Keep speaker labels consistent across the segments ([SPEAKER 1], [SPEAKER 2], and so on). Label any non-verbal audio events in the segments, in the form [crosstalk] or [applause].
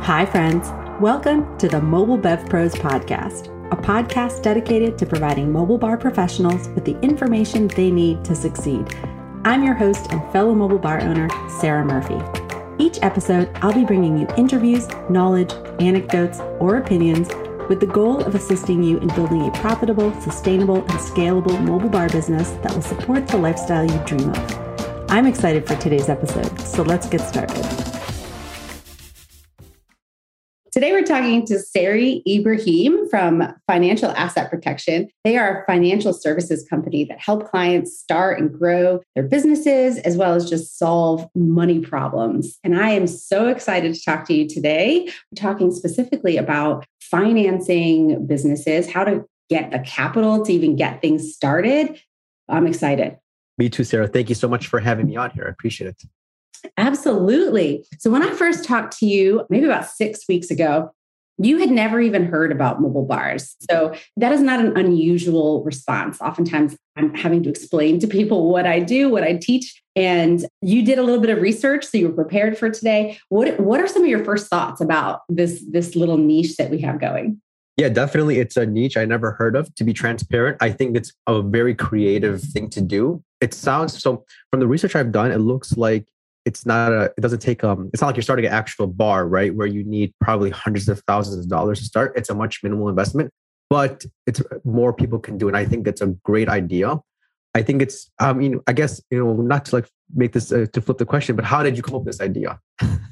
[SPEAKER 1] Hi, friends. Welcome to the Mobile Bev Pros podcast, a podcast dedicated to providing mobile bar professionals with the information they need to succeed. I'm your host and fellow mobile bar owner, Sarah Murphy. Each episode, I'll be bringing you interviews, knowledge, anecdotes, or opinions with the goal of assisting you in building a profitable, sustainable, and scalable mobile bar business that will support the lifestyle you dream of. I'm excited for today's episode, so let's get started. Today, we're talking to Sarry Ibrahim from Financial Asset Protection. They are a financial services company that help clients start and grow their businesses as well as just solve money problems. And I am so excited to talk to you today. We're talking specifically about financing businesses, how to get the capital to even get things started. I'm excited.
[SPEAKER 2] Me too, Sarah. Thank you so much for having me on here. I appreciate it.
[SPEAKER 1] Absolutely. So, when I first talked to you, maybe about six weeks ago, you had never even heard about mobile bars. So, that is not an unusual response. Oftentimes, I'm having to explain to people what I do, what I teach. And you did a little bit of research, so you were prepared for today. What, what are some of your first thoughts about this, this little niche that we have going?
[SPEAKER 2] Yeah, definitely. It's a niche I never heard of. To be transparent, I think it's a very creative thing to do. It sounds so, from the research I've done, it looks like it's not a it doesn't take um it's not like you're starting an actual bar right where you need probably hundreds of thousands of dollars to start it's a much minimal investment but it's more people can do and i think that's a great idea i think it's i mean i guess you know not to like make this uh, to flip the question but how did you come up with this idea [laughs]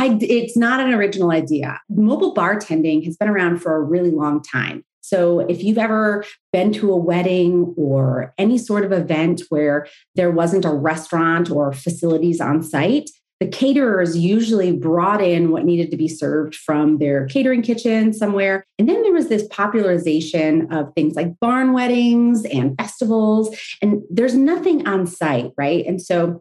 [SPEAKER 1] I, it's not an original idea. Mobile bartending has been around for a really long time. So, if you've ever been to a wedding or any sort of event where there wasn't a restaurant or facilities on site, the caterers usually brought in what needed to be served from their catering kitchen somewhere. And then there was this popularization of things like barn weddings and festivals, and there's nothing on site, right? And so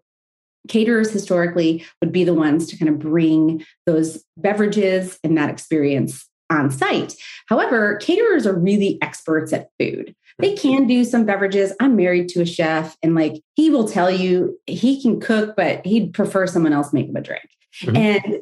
[SPEAKER 1] caterers historically would be the ones to kind of bring those beverages and that experience on site. However, caterers are really experts at food. They can do some beverages. I'm married to a chef, and like he will tell you he can cook, but he'd prefer someone else make him a drink. Mm-hmm. And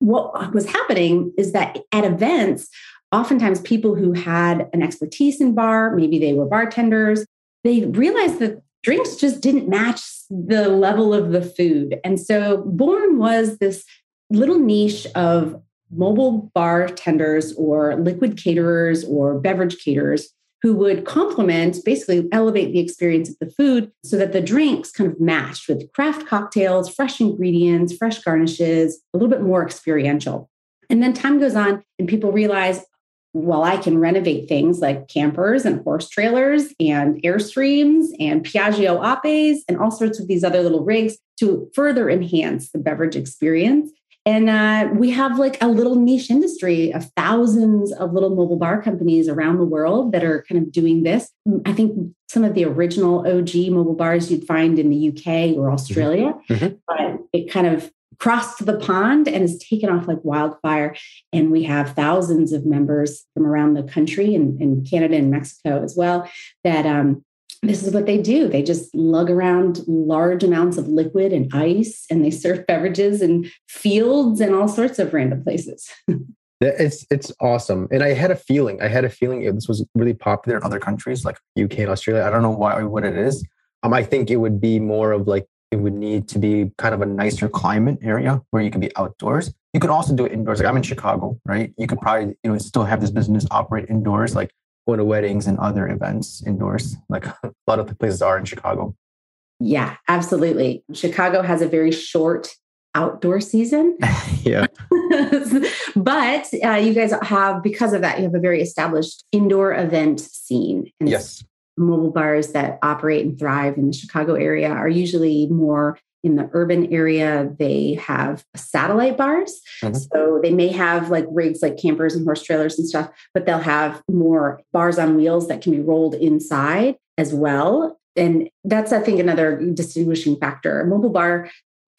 [SPEAKER 1] what was happening is that at events, oftentimes people who had an expertise in bar, maybe they were bartenders, they realized that drinks just didn't match the level of the food. And so born was this little niche of mobile bartenders or liquid caterers or beverage caterers who would complement, basically elevate the experience of the food so that the drinks kind of matched with craft cocktails, fresh ingredients, fresh garnishes, a little bit more experiential. And then time goes on and people realize, well, I can renovate things like campers and horse trailers and Airstreams and Piaggio apes and all sorts of these other little rigs to further enhance the beverage experience. And uh, we have like a little niche industry of thousands of little mobile bar companies around the world that are kind of doing this. I think some of the original OG mobile bars you'd find in the UK or Australia, mm-hmm. mm-hmm. but it kind of crossed the pond and has taken off like wildfire. And we have thousands of members from around the country and, and Canada and Mexico as well that um, this is what they do. They just lug around large amounts of liquid and ice, and they [laughs] serve beverages in fields and all sorts of random places. [laughs]
[SPEAKER 2] it's it's awesome, and I had a feeling. I had a feeling this was really popular in other countries like UK and Australia. I don't know why what it is. Um, I think it would be more of like it would need to be kind of a nicer climate area where you can be outdoors. You could also do it indoors. Like I'm in Chicago, right? You could probably you know still have this business operate indoors. Like go to weddings and other events indoors, like [laughs] a lot of the places are in Chicago.
[SPEAKER 1] Yeah, absolutely. Chicago has a very short outdoor season. [laughs]
[SPEAKER 2] yeah. [laughs]
[SPEAKER 1] but uh, you guys have, because of that, you have a very established indoor event scene.
[SPEAKER 2] And yes.
[SPEAKER 1] Mobile bars that operate and thrive in the Chicago area are usually more in the urban area, they have satellite bars. Mm-hmm. So they may have like rigs like campers and horse trailers and stuff, but they'll have more bars on wheels that can be rolled inside as well. And that's, I think, another distinguishing factor. Mobile bar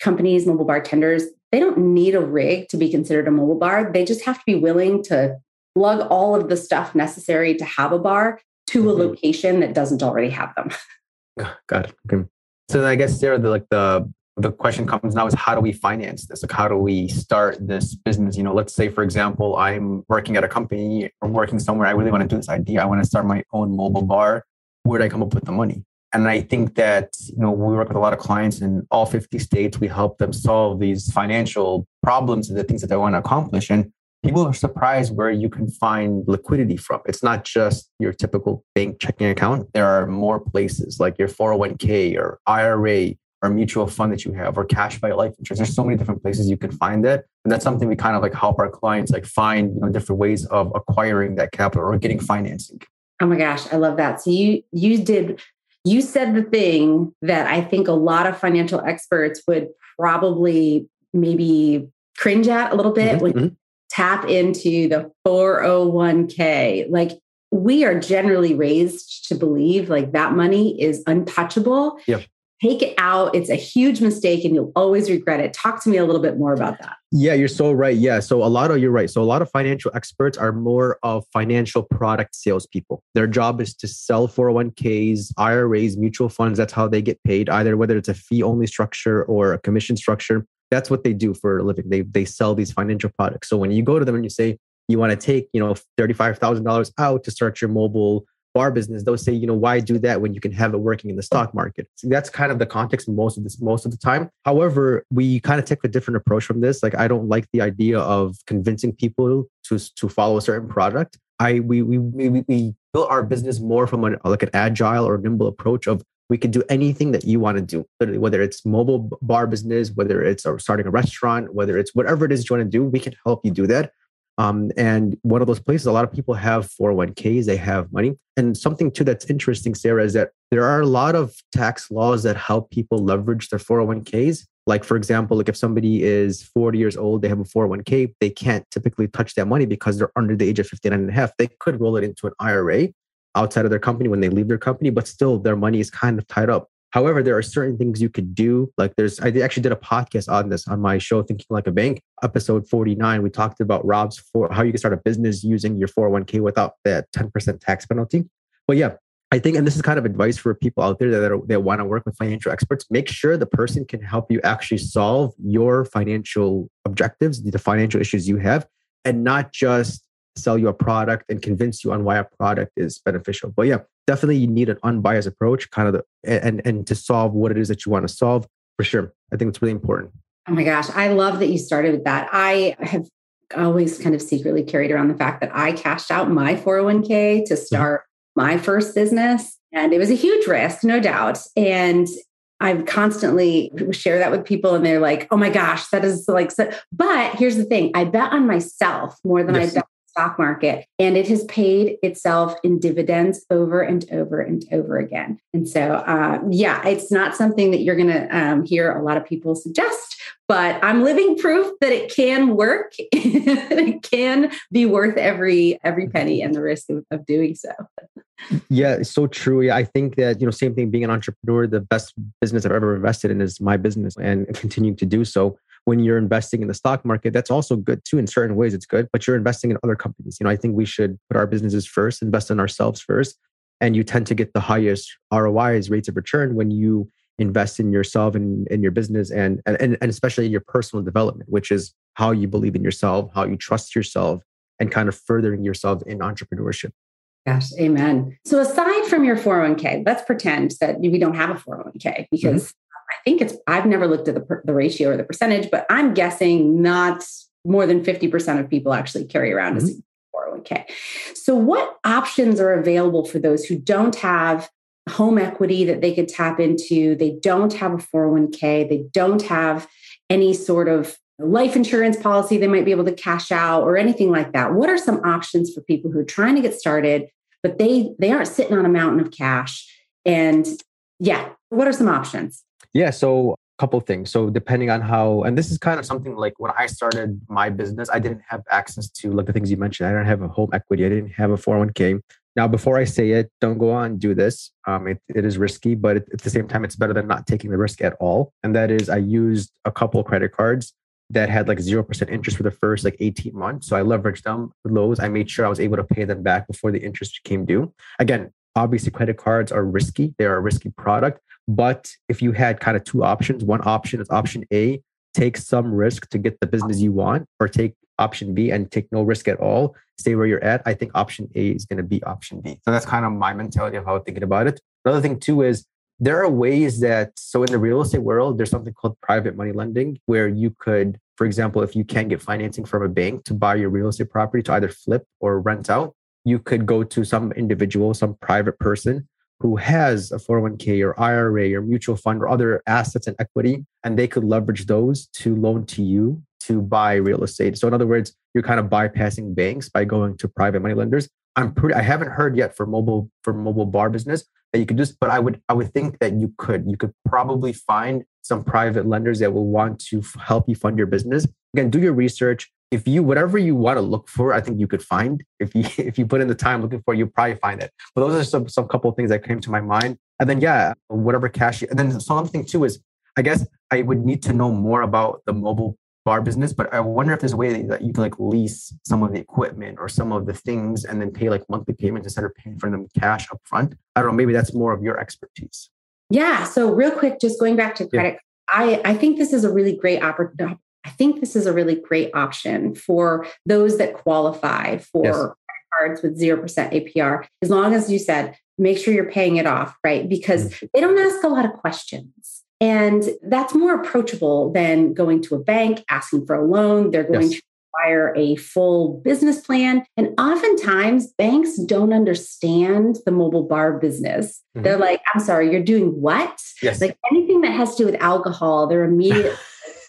[SPEAKER 1] companies, mobile bartenders, they don't need a rig to be considered a mobile bar. They just have to be willing to lug all of the stuff necessary to have a bar to mm-hmm. a location that doesn't already have them.
[SPEAKER 2] Got it. Okay. So then I guess Sarah, the like the the question comes now is how do we finance this? Like, how do we start this business? You know, let's say, for example, I'm working at a company or working somewhere. I really want to do this idea. I want to start my own mobile bar. Where do I come up with the money? And I think that, you know, we work with a lot of clients in all 50 states. We help them solve these financial problems and the things that they want to accomplish. And people are surprised where you can find liquidity from. It's not just your typical bank checking account. There are more places like your 401k or IRA or mutual fund that you have or cash value life insurance. There's so many different places you can find it. And that's something we kind of like help our clients like find, you know, different ways of acquiring that capital or getting financing.
[SPEAKER 1] Oh my gosh, I love that. So you you did you said the thing that I think a lot of financial experts would probably maybe cringe at a little bit mm-hmm. when mm-hmm. Tap into the 401k. Like we are generally raised to believe like that money is untouchable.
[SPEAKER 2] Yep
[SPEAKER 1] take it out. It's a huge mistake and you'll always regret it. Talk to me a little bit more about that.
[SPEAKER 2] Yeah, you're so right. Yeah. So a lot of you're right. So a lot of financial experts are more of financial product salespeople. Their job is to sell 401ks, IRAs, mutual funds. That's how they get paid, either whether it's a fee only structure or a commission structure. That's what they do for a living. They they sell these financial products. So when you go to them and you say you want to take, you know, $35,000 out to start your mobile bar business, they'll say, you know, why do that when you can have it working in the stock market? So that's kind of the context most of this most of the time. However, we kind of take a different approach from this. Like I don't like the idea of convincing people to to follow a certain product. I we we we, we built our business more from an like an agile or nimble approach of we can do anything that you want to do Literally, whether it's mobile bar business whether it's starting a restaurant whether it's whatever it is you want to do we can help you do that um, and one of those places, a lot of people have 401ks, they have money. And something too that's interesting, Sarah, is that there are a lot of tax laws that help people leverage their 401ks. Like, for example, like if somebody is 40 years old, they have a 401k, they can't typically touch that money because they're under the age of 59 and a half. They could roll it into an IRA outside of their company when they leave their company, but still their money is kind of tied up. However, there are certain things you could do. Like there's, I actually did a podcast on this on my show, Thinking Like a Bank, episode 49. We talked about ROBS for how you can start a business using your 401k without that 10% tax penalty. But yeah, I think, and this is kind of advice for people out there that, are, that want to work with financial experts. Make sure the person can help you actually solve your financial objectives, the financial issues you have, and not just sell you a product and convince you on why a product is beneficial. But yeah, definitely you need an unbiased approach, kind of the, and and to solve what it is that you want to solve for sure. I think it's really important.
[SPEAKER 1] Oh my gosh, I love that you started with that. I have always kind of secretly carried around the fact that I cashed out my 401k to mm-hmm. start mm-hmm. my first business. And it was a huge risk, no doubt. And I constantly share that with people, and they're like, "Oh my gosh, that is like." So. But here's the thing: I bet on myself more than yes. I bet stock market and it has paid itself in dividends over and over and over again. And so, uh, yeah, it's not something that you're going to um, hear a lot of people suggest, but I'm living proof that it can work. [laughs] it can be worth every every penny and the risk of, of doing so.
[SPEAKER 2] Yeah, it's so true. Yeah, I think that you know, same thing. Being an entrepreneur, the best business I've ever invested in is my business, and continuing to do so when you're investing in the stock market, that's also good too. In certain ways, it's good, but you're investing in other companies. You know, I think we should put our businesses first, invest in ourselves first. And you tend to get the highest ROIs, rates of return, when you invest in yourself and in your business and, and, and especially in your personal development, which is how you believe in yourself, how you trust yourself, and kind of furthering yourself in entrepreneurship.
[SPEAKER 1] Gosh, amen. So aside from your 401k, let's pretend that we don't have a 401k because mm-hmm. I think it's, I've never looked at the, the ratio or the percentage, but I'm guessing not more than 50% of people actually carry around mm-hmm. a 401k. So, what options are available for those who don't have home equity that they could tap into? They don't have a 401k, they don't have any sort of life insurance policy they might be able to cash out or anything like that. What are some options for people who are trying to get started, but they they aren't sitting on a mountain of cash? And yeah, what are some options?
[SPEAKER 2] Yeah. So a couple things. So depending on how, and this is kind of something like when I started my business, I didn't have access to like the things you mentioned. I didn't have a home equity. I didn't have a 401k. Now, before I say it, don't go on and do this. Um, it, it is risky, but at the same time, it's better than not taking the risk at all. And that is, I used a couple credit cards that had like 0% interest for the first like 18 months. So I leveraged them those. I made sure I was able to pay them back before the interest came due. Again, obviously, credit cards are risky, they are a risky product, But if you had kind of two options, one option is option A, take some risk to get the business you want, or take option B and take no risk at all, stay where you're at. I think option A is going to be option B. So that's kind of my mentality of how I'm thinking about it. Another thing too is there are ways that so in the real estate world, there's something called private money lending where you could, for example, if you can't get financing from a bank to buy your real estate property to either flip or rent out, you could go to some individual, some private person who has a 401k or IRA or mutual fund or other assets and equity, and they could leverage those to loan to you to buy real estate. So in other words, you're kind of bypassing banks by going to private money lenders. I'm pretty I haven't heard yet for mobile for mobile bar business that you could just but I would I would think that you could you could probably find some private lenders that will want to help you fund your business. Again, do your research. If you whatever you want to look for, I think you could find. If you [laughs] if you put in the time looking for, you probably find it. But those are some some couple of things that came to my mind. And then yeah, whatever cash. You, and then some thing too is I guess I would need to know more about the mobile bar business, but I wonder if there's a way that you can like lease some of the equipment or some of the things and then pay like monthly payments instead of paying for them cash up front. I don't know, maybe that's more of your expertise.
[SPEAKER 1] Yeah. So real quick, just going back to credit, yeah. I, I think this is a really great opportunity. I think this is a really great option for those that qualify for yes. cards with 0% APR. As long as you said, make sure you're paying it off, right? Because mm-hmm. they don't ask a lot of questions. And that's more approachable than going to a bank, asking for a loan. They're going yes. to require a full business plan. And oftentimes, banks don't understand the mobile bar business. Mm-hmm. They're like, I'm sorry, you're doing what?
[SPEAKER 2] Yes.
[SPEAKER 1] Like anything that has to do with alcohol, they're immediately.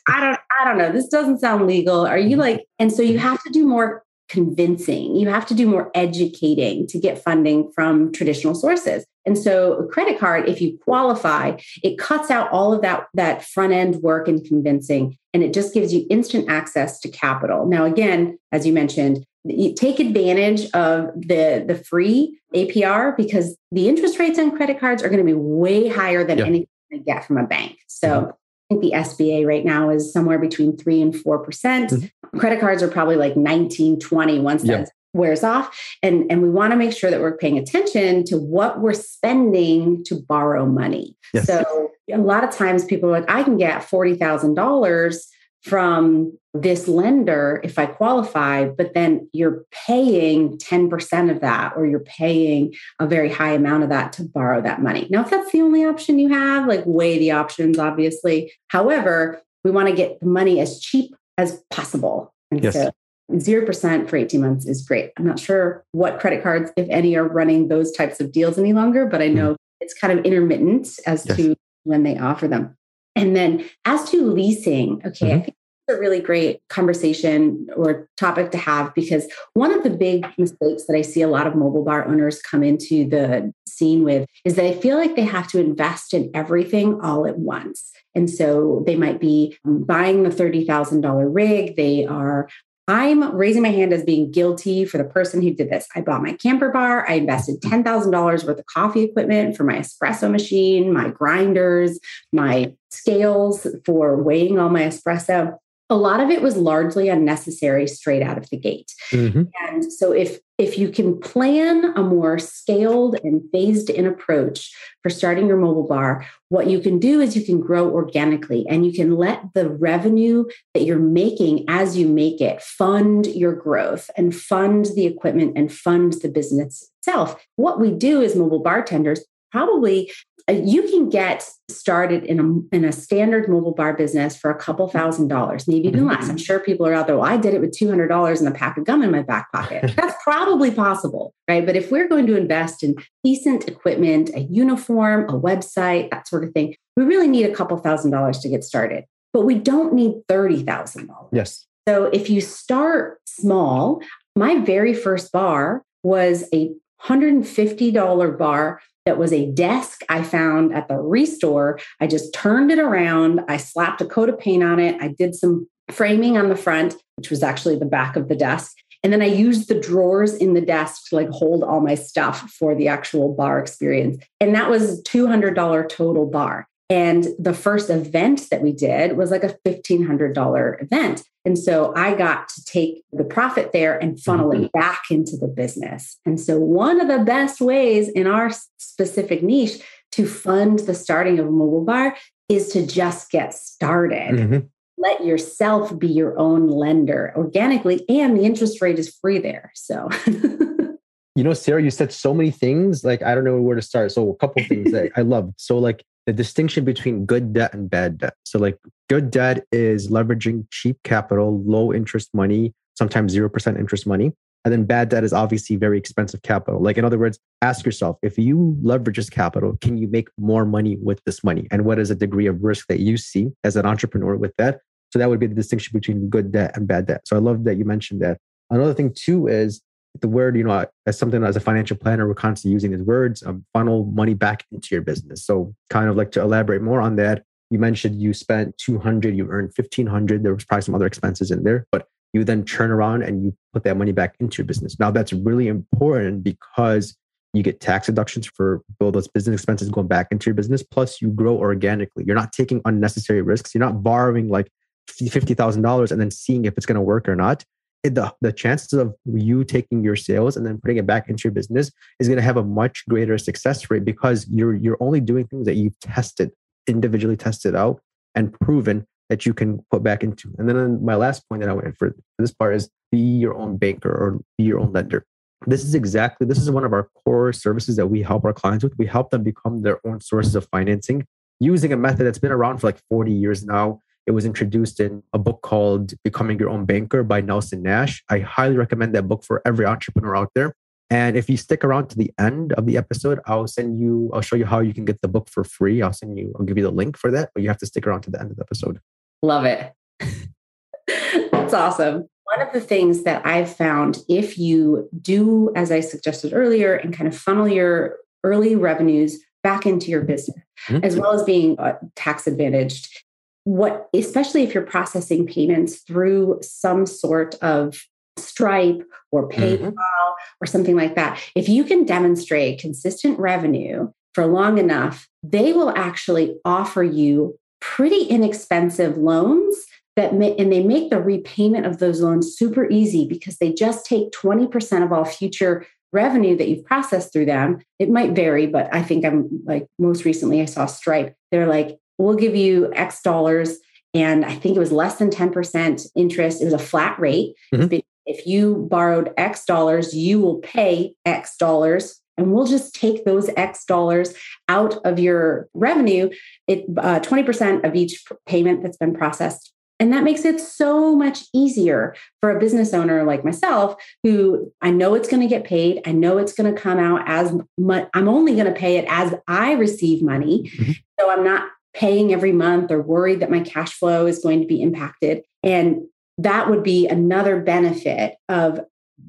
[SPEAKER 1] I don't I don't know. This doesn't sound legal. Are you mm-hmm. like and so you have to do more convincing. You have to do more educating to get funding from traditional sources. And so a credit card, if you qualify, it cuts out all of that, that front end work and convincing, and it just gives you instant access to capital. Now, again, as you mentioned, you take advantage of the, the free APR because the interest rates on credit cards are going to be way higher than anything you get from a bank. So mm-hmm. I think the SBA right now is somewhere between three and 4%. percent mm hmm Credit cards are probably like 19, 20 once yep. that wears off. And, and we want to make sure that we're paying attention to what we're spending to borrow money. Yes. So a lot of times people are like, I can get $40,000 from this lender if I qualify, but then you're paying 10% of that, or you're paying a very high amount of that to borrow that money. Now, if that's the only option you have, like weigh the options, obviously. However, we want to get the money as cheap as possible. And yes. so 0% for 18 months is great. I'm not sure what credit cards, if any, are running those types of deals any longer, but I know mm. it's kind of intermittent as yes. to when they offer them. And then as to leasing, okay, mm-hmm. I think it's a really great conversation or topic to have because one of the big mistakes that I see a lot of mobile bar owners come into the scene with is that I feel like they have to invest in everything all at once. And so they might be buying the $30,000 rig. They are I'm raising my hand as being guilty for the person who did this. I bought my camper bar. I invested $10,000 worth of coffee equipment for my espresso machine, my grinders, my scales for weighing all my espresso a lot of it was largely unnecessary straight out of the gate. Mm-hmm. And so if if you can plan a more scaled and phased in approach for starting your mobile bar, what you can do is you can grow organically and you can let the revenue that you're making as you make it fund your growth and fund the equipment and fund the business itself. What we do as mobile bartenders probably you can get started in a, in a standard mobile bar business for a couple thousand dollars, maybe even less. I'm mm-hmm. sure people are out there. Well, I did it with $200 and a pack of gum in my back pocket. [laughs] That's probably possible, right? But if we're going to invest in decent equipment, a uniform, a website, that sort of thing, we really need a couple thousand dollars to get started. But we don't need $30,000.
[SPEAKER 2] Yes.
[SPEAKER 1] So if you start small, my very first bar was a $150 bar that was a desk I found at the restore. I just turned it around. I slapped a coat of paint on it. I did some framing on the front, which was actually the back of the desk. And then I used the drawers in the desk to like hold all my stuff for the actual bar experience. And that was $200 total bar. And the first event that we did was like a $1,500 event. And so I got to take the profit there and funnel it mm-hmm. back into the business. And so, one of the best ways in our specific niche to fund the starting of a mobile bar is to just get started. Mm-hmm. Let yourself be your own lender organically, and the interest rate is free there. So, [laughs]
[SPEAKER 2] you know, Sarah, you said so many things. Like, I don't know where to start. So, a couple things that I love. So, like, the distinction between good debt and bad debt. So, like, good debt is leveraging cheap capital, low interest money, sometimes 0% interest money. And then bad debt is obviously very expensive capital. Like, in other words, ask yourself if you leverage this capital, can you make more money with this money? And what is the degree of risk that you see as an entrepreneur with that? So, that would be the distinction between good debt and bad debt. So, I love that you mentioned that. Another thing, too, is the word, you know, as something as a financial planner, we're constantly using these words, um, funnel money back into your business. So, kind of like to elaborate more on that, you mentioned you spent 200, you earned 1500. There was probably some other expenses in there, but you then turn around and you put that money back into your business. Now, that's really important because you get tax deductions for all those business expenses going back into your business. Plus, you grow organically. You're not taking unnecessary risks. You're not borrowing like $50,000 and then seeing if it's going to work or not the, the chances of you taking your sales and then putting it back into your business is going to have a much greater success rate because you're you're only doing things that you've tested individually tested out and proven that you can put back into. And then my last point that i went for this part is be your own banker or be your own lender. This is exactly this is one of our core services that we help our clients with. We help them become their own sources of financing using a method that's been around for like 40 years now it was introduced in a book called Becoming Your Own Banker by Nelson Nash. I highly recommend that book for every entrepreneur out there. And if you stick around to the end of the episode, I'll send you, I'll show you how you can get the book for free. I'll send you, I'll give you the link for that, but you have to stick around to the end of the episode.
[SPEAKER 1] Love it. [laughs] That's awesome. One of the things that I've found if you do, as I suggested earlier, and kind of funnel your early revenues back into your business, mm-hmm. as well as being uh, tax advantaged, what especially if you're processing payments through some sort of stripe or paypal mm-hmm. or something like that if you can demonstrate consistent revenue for long enough they will actually offer you pretty inexpensive loans that may, and they make the repayment of those loans super easy because they just take 20% of all future revenue that you've processed through them it might vary but i think i'm like most recently i saw stripe they're like we'll give you X dollars. And I think it was less than 10% interest. It was a flat rate. Mm-hmm. If you borrowed X dollars, you will pay X dollars. And we'll just take those X dollars out of your revenue, it, uh, 20% of each payment that's been processed and that makes it so much easier for a business owner like myself, who I know it's going to get paid. I know it's going to come out as much. I'm only going to pay it as I receive money. Mm-hmm. So I'm not paying every month or worried that my cash flow is going to be impacted. And that would be another benefit of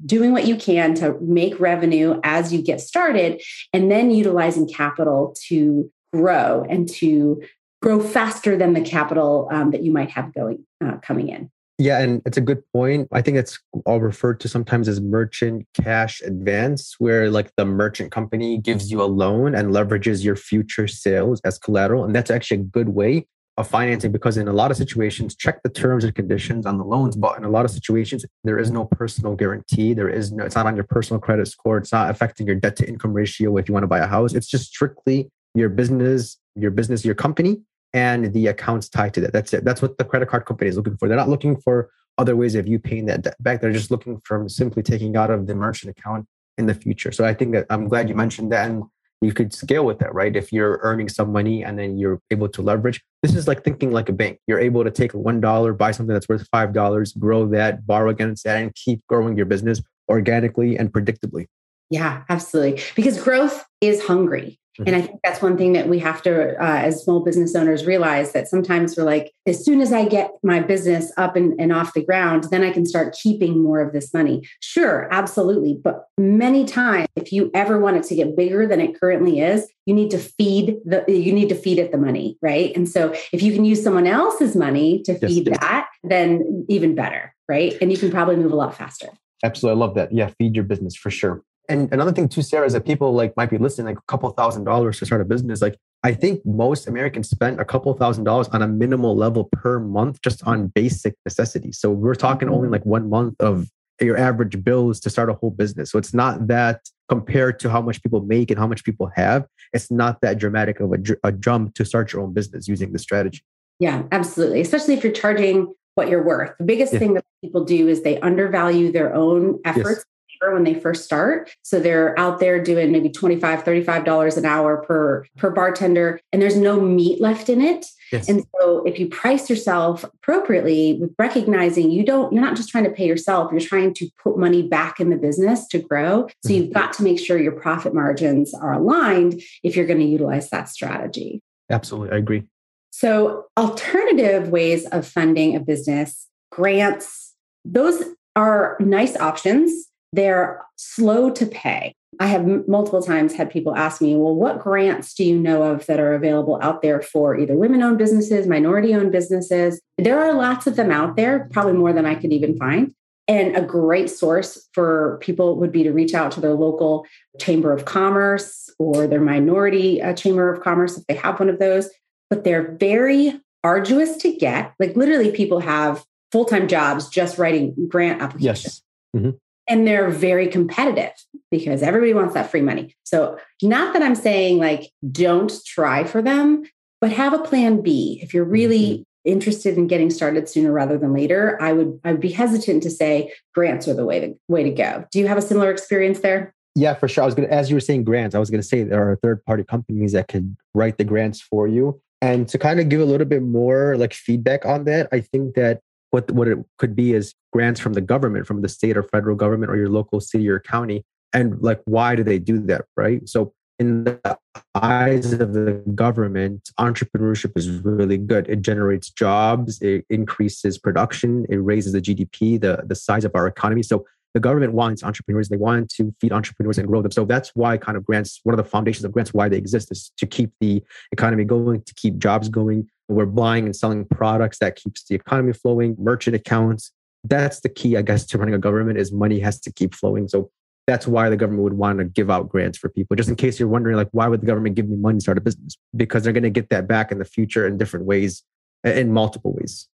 [SPEAKER 1] doing what you can to make revenue as you get started and then utilizing capital to grow and to grow faster than the capital um, that you might have going uh, coming in
[SPEAKER 2] yeah, and it's a good point. I think it's all referred to sometimes as merchant cash advance, where like the merchant company gives you a loan and leverages your future sales as collateral. And that's actually a good way of financing because in a lot of situations, check the terms and conditions on the loans. But in a lot of situations, there is no personal guarantee. There is no, it's not on your personal credit score. It's not affecting your debt to income ratio if you want to buy a house. It's just strictly your business, your business, your company and the accounts tied to that. That's it. That's what the credit card company is looking for. They're not looking for other ways of you paying that debt back. They're just looking for simply taking out of the merchant account in the future. So I think that I'm glad you mentioned that. And you could scale with that, right? If you're earning some money and then you're able to leverage, this is like thinking like a bank. You're able to take $1, buy something that's worth $5, grow that, borrow against that, and keep growing your business organically and predictably.
[SPEAKER 1] Yeah, absolutely. Because growth is hungry. And I think that's one thing that we have to, uh, as small business owners, realize that sometimes we're like, as soon as I get my business up and, and off the ground, then I can start keeping more of this money. Sure, absolutely. But many times, if you ever want it to get bigger than it currently is, you need to feed the you need to feed it the money, right? And so if you can use someone else's money to feed yes, yes. that, then even better, right? And you can probably move a lot faster.
[SPEAKER 2] Absolutely. I love that. Yeah, feed your business for sure and another thing too, Sarah, is that people like might be listening like a couple thousand dollars to start a business. Like I think most Americans spend a couple thousand dollars on a minimal level per month just on basic necessities. So we're talking only mm-hmm. like one month of your average bills to start a whole business. So it's not that compared to how much people make and how much people have, it's not that dramatic of a, a jump to start your own business using the strategy.
[SPEAKER 1] Yeah, absolutely. Especially if you're charging what you're worth. The biggest yeah. thing that people do is they undervalue their own efforts yes. When they first start. So they're out there doing maybe 25, 35 dollars an hour per per bartender and there's no meat left in it. Yes. And so if you price yourself appropriately with recognizing you don't you're not just trying to pay yourself, you're trying to put money back in the business to grow. So mm-hmm. you've got to make sure your profit margins are aligned if you're going to utilize that strategy.
[SPEAKER 2] Absolutely, I agree.
[SPEAKER 1] So, alternative ways of funding a business, grants, those are nice options. They're slow to pay. I have multiple times had people ask me, well, what grants do you know of that are available out there for either women owned businesses, minority owned businesses? There are lots of them out there, probably more than I could even find. And a great source for people would be to reach out to their local chamber of commerce or their minority uh, chamber of commerce if they have one of those but they're very arduous to get. Like literally, people have full time jobs just writing grant applications. Yes. Mm-hmm. And they're very competitive because everybody wants that free money. So, not that I'm saying like don't try for them, but have a plan B. If you're really mm-hmm. interested in getting started sooner rather than later, I would I would be hesitant to say grants are the way to way to go. Do you have a similar experience there?
[SPEAKER 2] Yeah, for sure. I was gonna, as you were saying grants, I was gonna say there are third party companies that could write the grants for you. And to kind of give a little bit more like feedback on that, I think that what what it could be is grants from the government, from the state or federal government or your local city or county. And like, why do they do that? Right. So in the eyes of the government, entrepreneurship is really good. It generates jobs, it increases production, it raises the GDP, the, the size of our economy. So the government wants entrepreneurs they want to feed entrepreneurs and grow them so that's why kind of grants one of the foundations of grants why they exist is to keep the economy going to keep jobs going we're buying and selling products that keeps the economy flowing merchant accounts. That's the key i guess to running a government is money has to keep flowing. So that's why the government would want to give out grants for people just in case you're wondering like why would the government give me money to start a business? Because they're going to get that back in the future in different ways in multiple ways.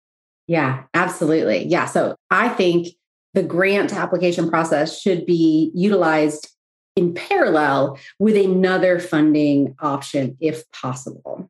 [SPEAKER 1] Yeah absolutely. Yeah so i think the grant application process should be utilized in parallel with another funding option if possible.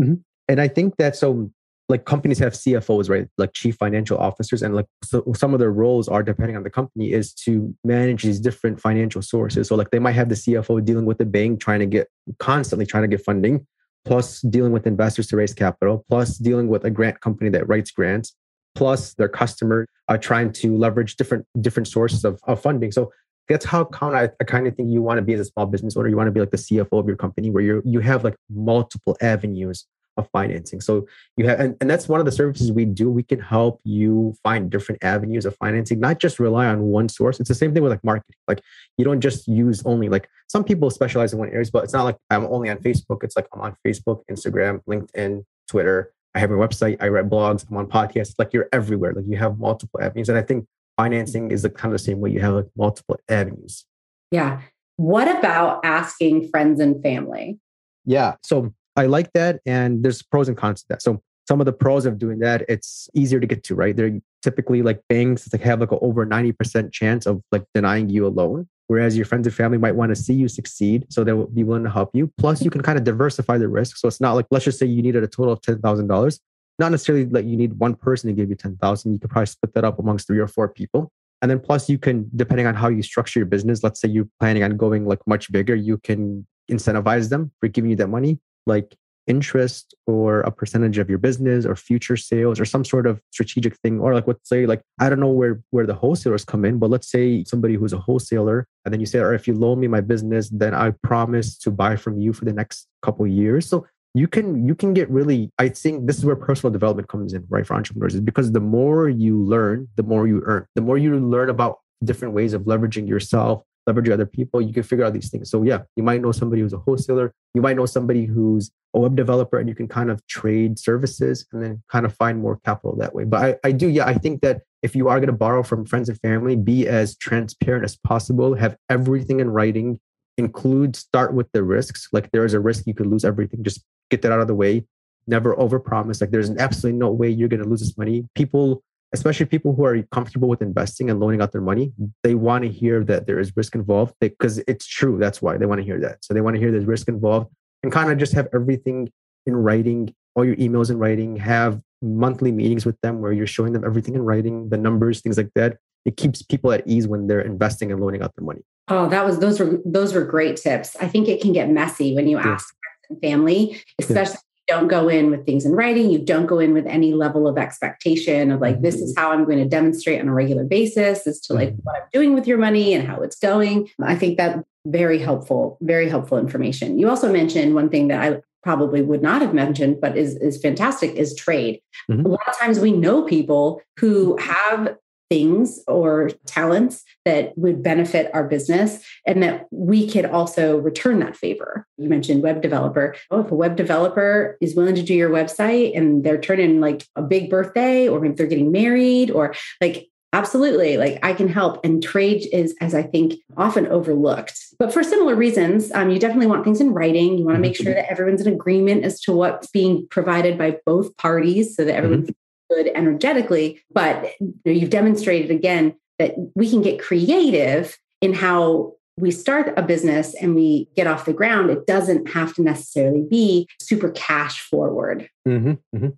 [SPEAKER 2] Mm-hmm. And I think that so like companies have CFOs, right? Like chief financial officers. And like so some of their roles are depending on the company is to manage these different financial sources. So like they might have the CFO dealing with the bank, trying to get constantly trying to get funding, plus dealing with investors to raise capital, plus dealing with a grant company that writes grants, plus their customer are trying to leverage different different sources of, of funding. So that's how kind of I kind of think you want to be as a small business owner. You want to be like the CFO of your company where you you have like multiple avenues of financing. So you have and, and that's one of the services we do. We can help you find different avenues of financing, not just rely on one source. It's the same thing with like marketing. Like you don't just use only like some people specialize in one areas, but it's not like I'm only on Facebook. It's like I'm on Facebook, Instagram, LinkedIn, Twitter, I have a website, I write blogs, I'm on podcasts. Like you're everywhere. Like you have multiple avenues. And I think financing is the kind of the same way you have like multiple avenues.
[SPEAKER 1] Yeah. What about asking friends and family?
[SPEAKER 2] Yeah. So I like that. And there's pros and cons to that. So some of the pros of doing that, it's easier to get to, right? They're typically like banks that have like an over 90% chance of like denying you a loan. Whereas your friends and family might want to see you succeed. So they will be willing to help you. Plus, you can kind of diversify the risk. So it's not like, let's just say you needed a total of $10,000. Not necessarily that you need one person to give you 10,000. You could probably split that up amongst three or four people. And then plus you can, depending on how you structure your business, let's say you're planning on going like much bigger, you can incentivize them for giving you that money. Like interest or a percentage of your business or future sales or some sort of strategic thing? Or like let's say like i don't know where where the wholesalers come in but let's say somebody who's a wholesaler and then you say or if you loan me my business then i promise to buy from you for the next couple years. So you can you can get really i think this is where personal development comes in right for entrepreneurs is because the more you learn the more you earn. The more you learn about different ways of leveraging yourself leverage other people, you can figure out these things. So yeah, you might know somebody who's a wholesaler, you might know somebody who's a web developer, and you can kind of trade services and then kind of find more capital that way. But I, I do, yeah, I think that if you are going to borrow from friends and family, be as transparent as possible, have everything in writing, include start with the risks. Like there is a risk you could lose everything. Just get that out of the way. Never overpromise. Like there's absolutely no way you're going to lose this money. People especially people who are comfortable with investing and loaning out their money, they want to hear that there is risk involved because it's true. That's why they want to hear that. So they want to hear there's risk involved and kind of just have everything in writing, all your emails in writing, have monthly meetings with them where you're showing them everything in writing, the numbers, things like that. It keeps people at ease when they're investing and loaning out their money.
[SPEAKER 1] Oh, that was those were those were great tips. I think it can get messy when you yeah. ask family, especially don't go in with things in writing. You don't go in with any level of expectation of like, this is mm-hmm. how I'm going to demonstrate on a regular basis as to like mm-hmm. what I'm doing with your money and how it's going. I think that very helpful, very helpful information. You also mentioned one thing that I probably would not have mentioned, but is, is fantastic is trade. Mm-hmm. A lot of times we know people who have things or talents that would benefit our business and that we could also return that favor. You mentioned web developer. Oh, if a web developer is willing to do your website and they're turning like a big birthday or if they're getting married or like Absolutely. Like I can help. And trade is, as I think, often overlooked. But for similar reasons, um, you definitely want things in writing. You want to make sure mm-hmm. that everyone's in agreement as to what's being provided by both parties so that everyone's mm-hmm good energetically, but you've demonstrated again that we can get creative in how we start a business and we get off the ground. It doesn't have to necessarily be super cash forward.
[SPEAKER 2] Mm-hmm, mm-hmm.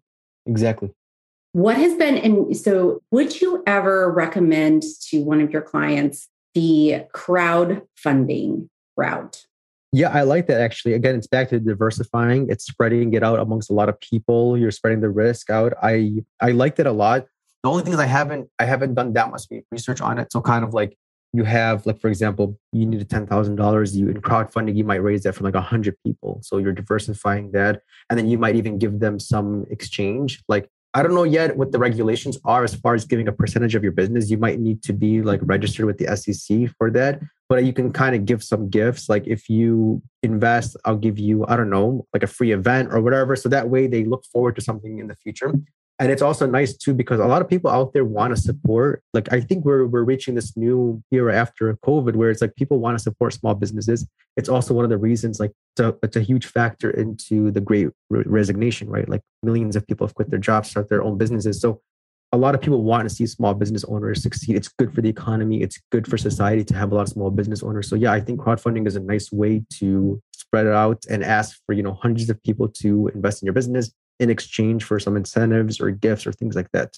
[SPEAKER 2] Exactly.
[SPEAKER 1] What has been, and so would you ever recommend to one of your clients the crowdfunding route?
[SPEAKER 2] Yeah, I like that actually. Again, it's back to diversifying. It's spreading it out amongst a lot of people. You're spreading the risk out. I I liked it a lot. The only thing is I haven't I haven't done that much research on it. So kind of like you have like for example, you need ten thousand dollars. You in crowdfunding, you might raise that from like hundred people. So you're diversifying that, and then you might even give them some exchange. Like I don't know yet what the regulations are as far as giving a percentage of your business. You might need to be like registered with the SEC for that, but you can kind of give some gifts. Like if you invest, I'll give you, I don't know, like a free event or whatever. So that way they look forward to something in the future and it's also nice too because a lot of people out there want to support like i think we're we're reaching this new era after covid where it's like people want to support small businesses it's also one of the reasons like a, it's a huge factor into the great resignation right like millions of people have quit their jobs start their own businesses so a lot of people want to see small business owners succeed it's good for the economy it's good for society to have a lot of small business owners so yeah i think crowdfunding is a nice way to spread it out and ask for you know hundreds of people to invest in your business in exchange for some incentives or gifts or things like that.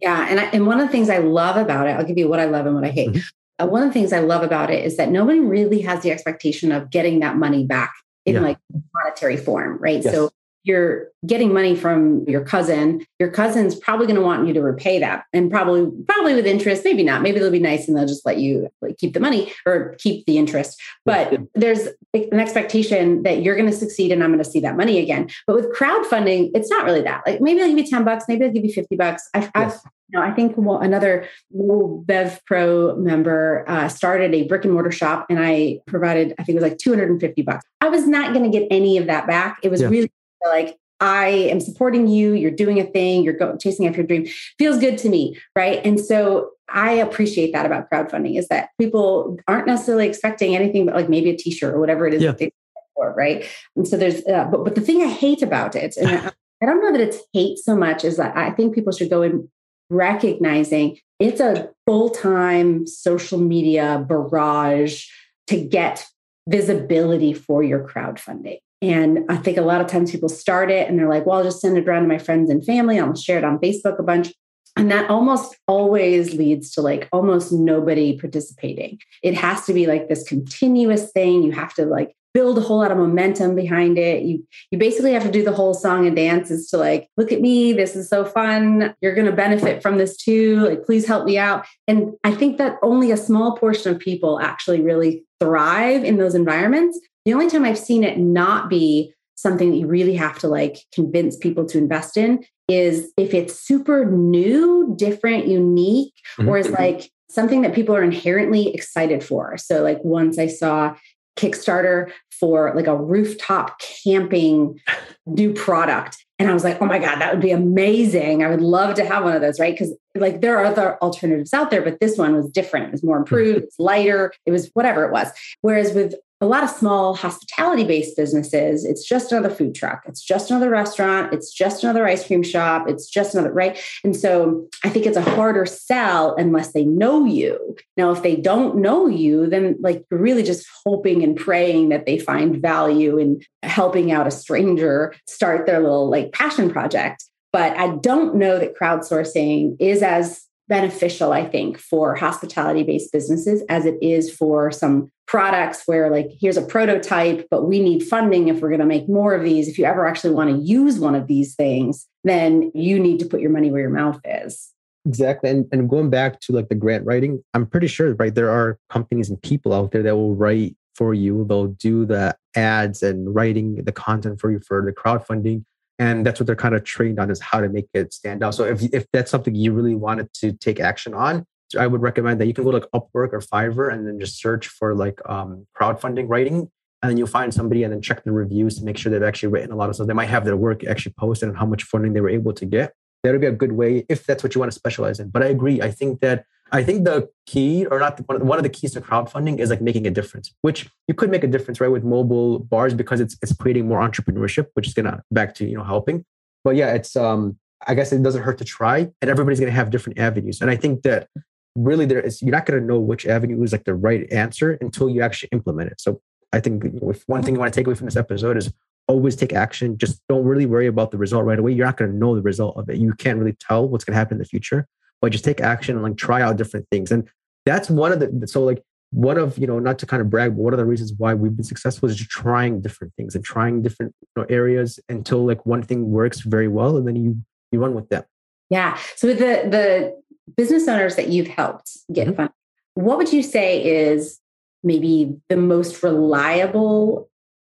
[SPEAKER 1] Yeah. And, I, and one of the things I love about it, I'll give you what I love and what I hate. Mm-hmm. Uh, one of the things I love about it is that nobody really has the expectation of getting that money back in yeah. like monetary form, right? Yes. So you're getting money from your cousin your cousin's probably going to want you to repay that and probably probably with interest maybe not maybe they'll be nice and they'll just let you like, keep the money or keep the interest but there's an expectation that you're going to succeed and i'm going to see that money again but with crowdfunding it's not really that like maybe i'll give you 10 bucks maybe i'll give you 50 bucks i've, yes. I've you know, I think well, another Bev Pro member uh, started a brick and mortar shop, and I provided, I think it was like 250 bucks. I was not going to get any of that back. It was yeah. really like I am supporting you. You're doing a thing. You're going chasing after your dream. Feels good to me, right? And so I appreciate that about crowdfunding is that people aren't necessarily expecting anything but like maybe a T-shirt or whatever it is yeah. that they for, right? And so there's, uh, but but the thing I hate about it, and [laughs] I, I don't know that it's hate so much, is that I think people should go in recognizing it's a full time social media barrage to get visibility for your crowdfunding. And I think a lot of times people start it and they're like, well, I'll just send it around to my friends and family. I'll share it on Facebook a bunch. And that almost always leads to like almost nobody participating. It has to be like this continuous thing. You have to like build a whole lot of momentum behind it. You you basically have to do the whole song and dance is to like, look at me, this is so fun. You're going to benefit from this too. Like please help me out. And I think that only a small portion of people actually really thrive in those environments. The only time I've seen it not be something that you really have to like convince people to invest in is if it's super new, different, unique, mm-hmm. or is like something that people are inherently excited for. So, like once I saw Kickstarter for like a rooftop camping [laughs] new product. And I was like, oh my God, that would be amazing. I would love to have one of those, right? Because like there are other alternatives out there, but this one was different. It was more improved, [laughs] it's lighter, it was whatever it was. Whereas with a lot of small hospitality based businesses, it's just another food truck, it's just another restaurant, it's just another ice cream shop, it's just another, right? And so I think it's a harder sell unless they know you. Now, if they don't know you, then like you're really just hoping and praying that they find value in helping out a stranger start their little like passion project. But I don't know that crowdsourcing is as beneficial, I think, for hospitality based businesses as it is for some products where, like, here's a prototype, but we need funding if we're going to make more of these. If you ever actually want to use one of these things, then you need to put your money where your mouth is.
[SPEAKER 2] Exactly. And, and going back to like the grant writing, I'm pretty sure, right, there are companies and people out there that will write for you. They'll do the ads and writing the content for you for the crowdfunding and that's what they're kind of trained on is how to make it stand out. So if, if that's something you really wanted to take action on i would recommend that you can go to like upwork or fiverr and then just search for like um, crowdfunding writing. And then you'll find somebody and then check the reviews to make sure they've actually written a lot of stuff. They might have their work actually posted and how much funding they were able to get. That would be a good way if that's what you want to specialize in. But i agree i think that I think the key, or not the, one of the keys to crowdfunding, is like making a difference. Which you could make a difference, right, with mobile bars because it's it's creating more entrepreneurship, which is gonna back to you know helping. But yeah, it's um, I guess it doesn't hurt to try, and everybody's gonna have different avenues. And I think that really there is you're not gonna know which avenue is like the right answer until you actually implement it. So I think if one thing you want to take away from this episode is always take action. Just don't really worry about the result right away. You're not going to know the result of it. You can't really tell what's going to happen in the future but just take action and like try out different things. And that's one of the so like one of you know not to kind of brag, but one of the reasons why we've been successful is just trying different things and trying different you know, areas until like one thing works very well, and then you you run with that.
[SPEAKER 1] Yeah. So the the business owners that you've helped get mm-hmm. funded, what would you say is maybe the most reliable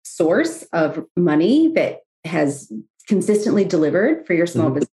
[SPEAKER 1] source of money that has consistently delivered for your small mm-hmm. business?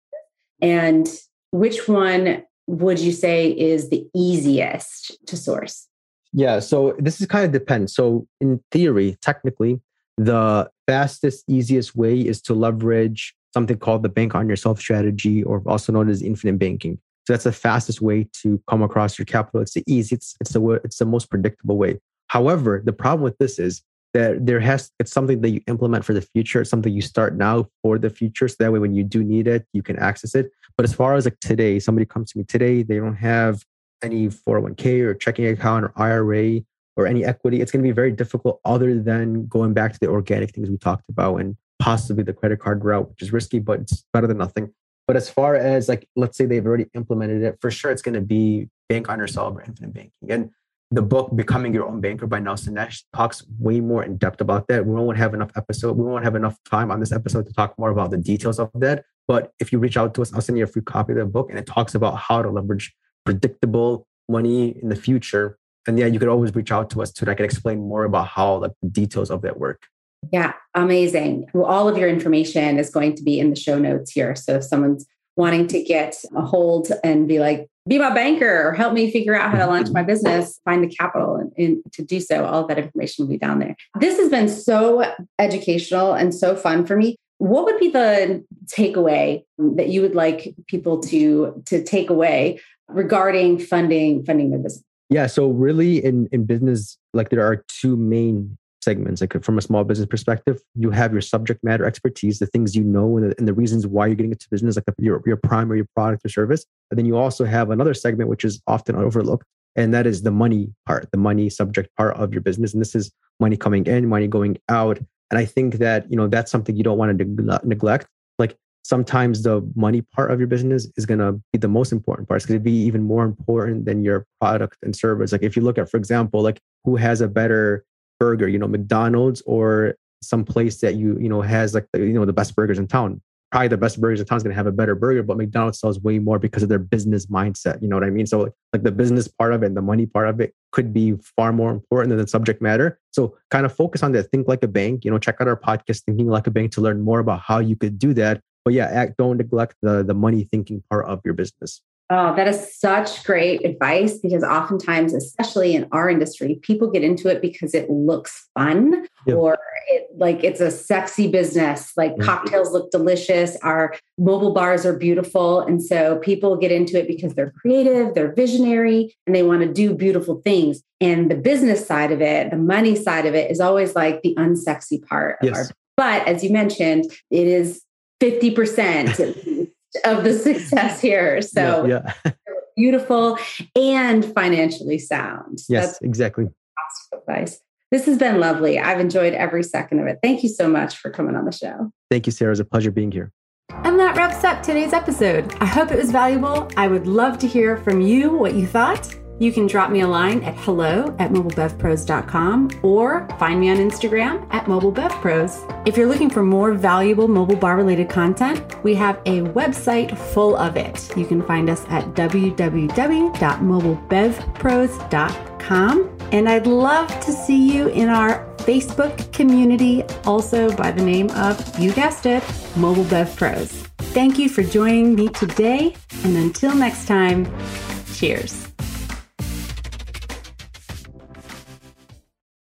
[SPEAKER 1] And which one would you say is the easiest to source?
[SPEAKER 2] Yeah, so this is kind of depends. So in theory, technically, the fastest, easiest way is to leverage something called the bank on yourself strategy, or also known as infinite banking. So that's the fastest way to come across your capital. It's the easiest. It's the it's the most predictable way. However, the problem with this is that there has it's something that you implement for the future it's something you start now for the future so that way when you do need it you can access it but as far as like today somebody comes to me today they don't have any 401k or checking account or ira or any equity it's going to be very difficult other than going back to the organic things we talked about and possibly the credit card route which is risky but it's better than nothing. But as far as like let's say they've already implemented it for sure it's going to be bank on yourself or infinite banking. And the book becoming your own banker by nelson nash talks way more in depth about that. We won't have enough episode we won't have enough time on this episode to talk more about the details of that. But if you reach out to us i'll send you a free copy of the book and it talks about how to leverage predictable money in the future. And yeah you could always reach out to us too and i can explain more about how like the details of that work.
[SPEAKER 1] Yeah amazing. Well all of your information is going to be in the show notes here. So if someone's wanting to get a hold and be like be my banker or help me figure out how to launch mm-hmm. my business, find the capital and, and, to do so. All of that information will be down there. This has been so educational and so fun for me. What would be the takeaway that you would like people to to take away regarding funding funding their business?
[SPEAKER 2] Yeah, so really in in business, like there are two main segments. Like from a small business perspective, you have your subject matter expertise, the things you know, and the, and the reasons why you're getting into business, like your, your primary product or service. And then you also have another segment, which is often overlooked, and that is the money part, the money subject part of your business. And this is money coming in, money going out. And I think that, you know, that's something you don't want to neglect. Like sometimes the money part of your business is going to be the most important part. It's going to be even more important than your product and service. Like if you look at, for example, like who has a better burger, you know, McDonald's or some place that you, you know, has like, the, you know, the best burgers in town. Probably the best burgers in town is going to have a better burger, but McDonald's sells way more because of their business mindset. You know what I mean? So like, the business part of it and the money part of it could be far more important than the subject matter. So kind of focus on that. Think like a bank, you know, check out our podcast, Thinking Like a Bank to learn more about how you could do that. But yeah, act, don't neglect the, the money thinking part of your business.
[SPEAKER 1] Oh, that is such great advice because oftentimes, especially in our industry, people get into it because it looks fun yep. or it, like it's a sexy business. Like mm-hmm. cocktails look delicious, our mobile bars are beautiful. And so people get into it because they're creative, they're visionary, and they want to do beautiful things. And the business side of it, the money side of it is always like the unsexy part. Yes. Our, but as you mentioned, it is 50% [laughs] of the [laughs] success here. So yeah, yeah. [laughs] beautiful and financially sound.
[SPEAKER 2] Yes, That's exactly.
[SPEAKER 1] Advice. This has been lovely. I've enjoyed every second of it. Thank you so much for coming on the show.
[SPEAKER 2] Thank you, Sarah. It's a pleasure being here.
[SPEAKER 3] And that wraps up today's episode. I hope it was valuable. I would love to hear from you what you thought. You can drop me a line at hello at mobilebevpros.com or find me on Instagram at mobilebevpros. If you're looking for more valuable mobile bar related content, we have a website full of it. You can find us at www.mobilebevpros.com. And I'd love to see you in our Facebook community, also by the name of, you guessed it, Mobile Bev Pros. Thank you for joining me today. And until next time, cheers.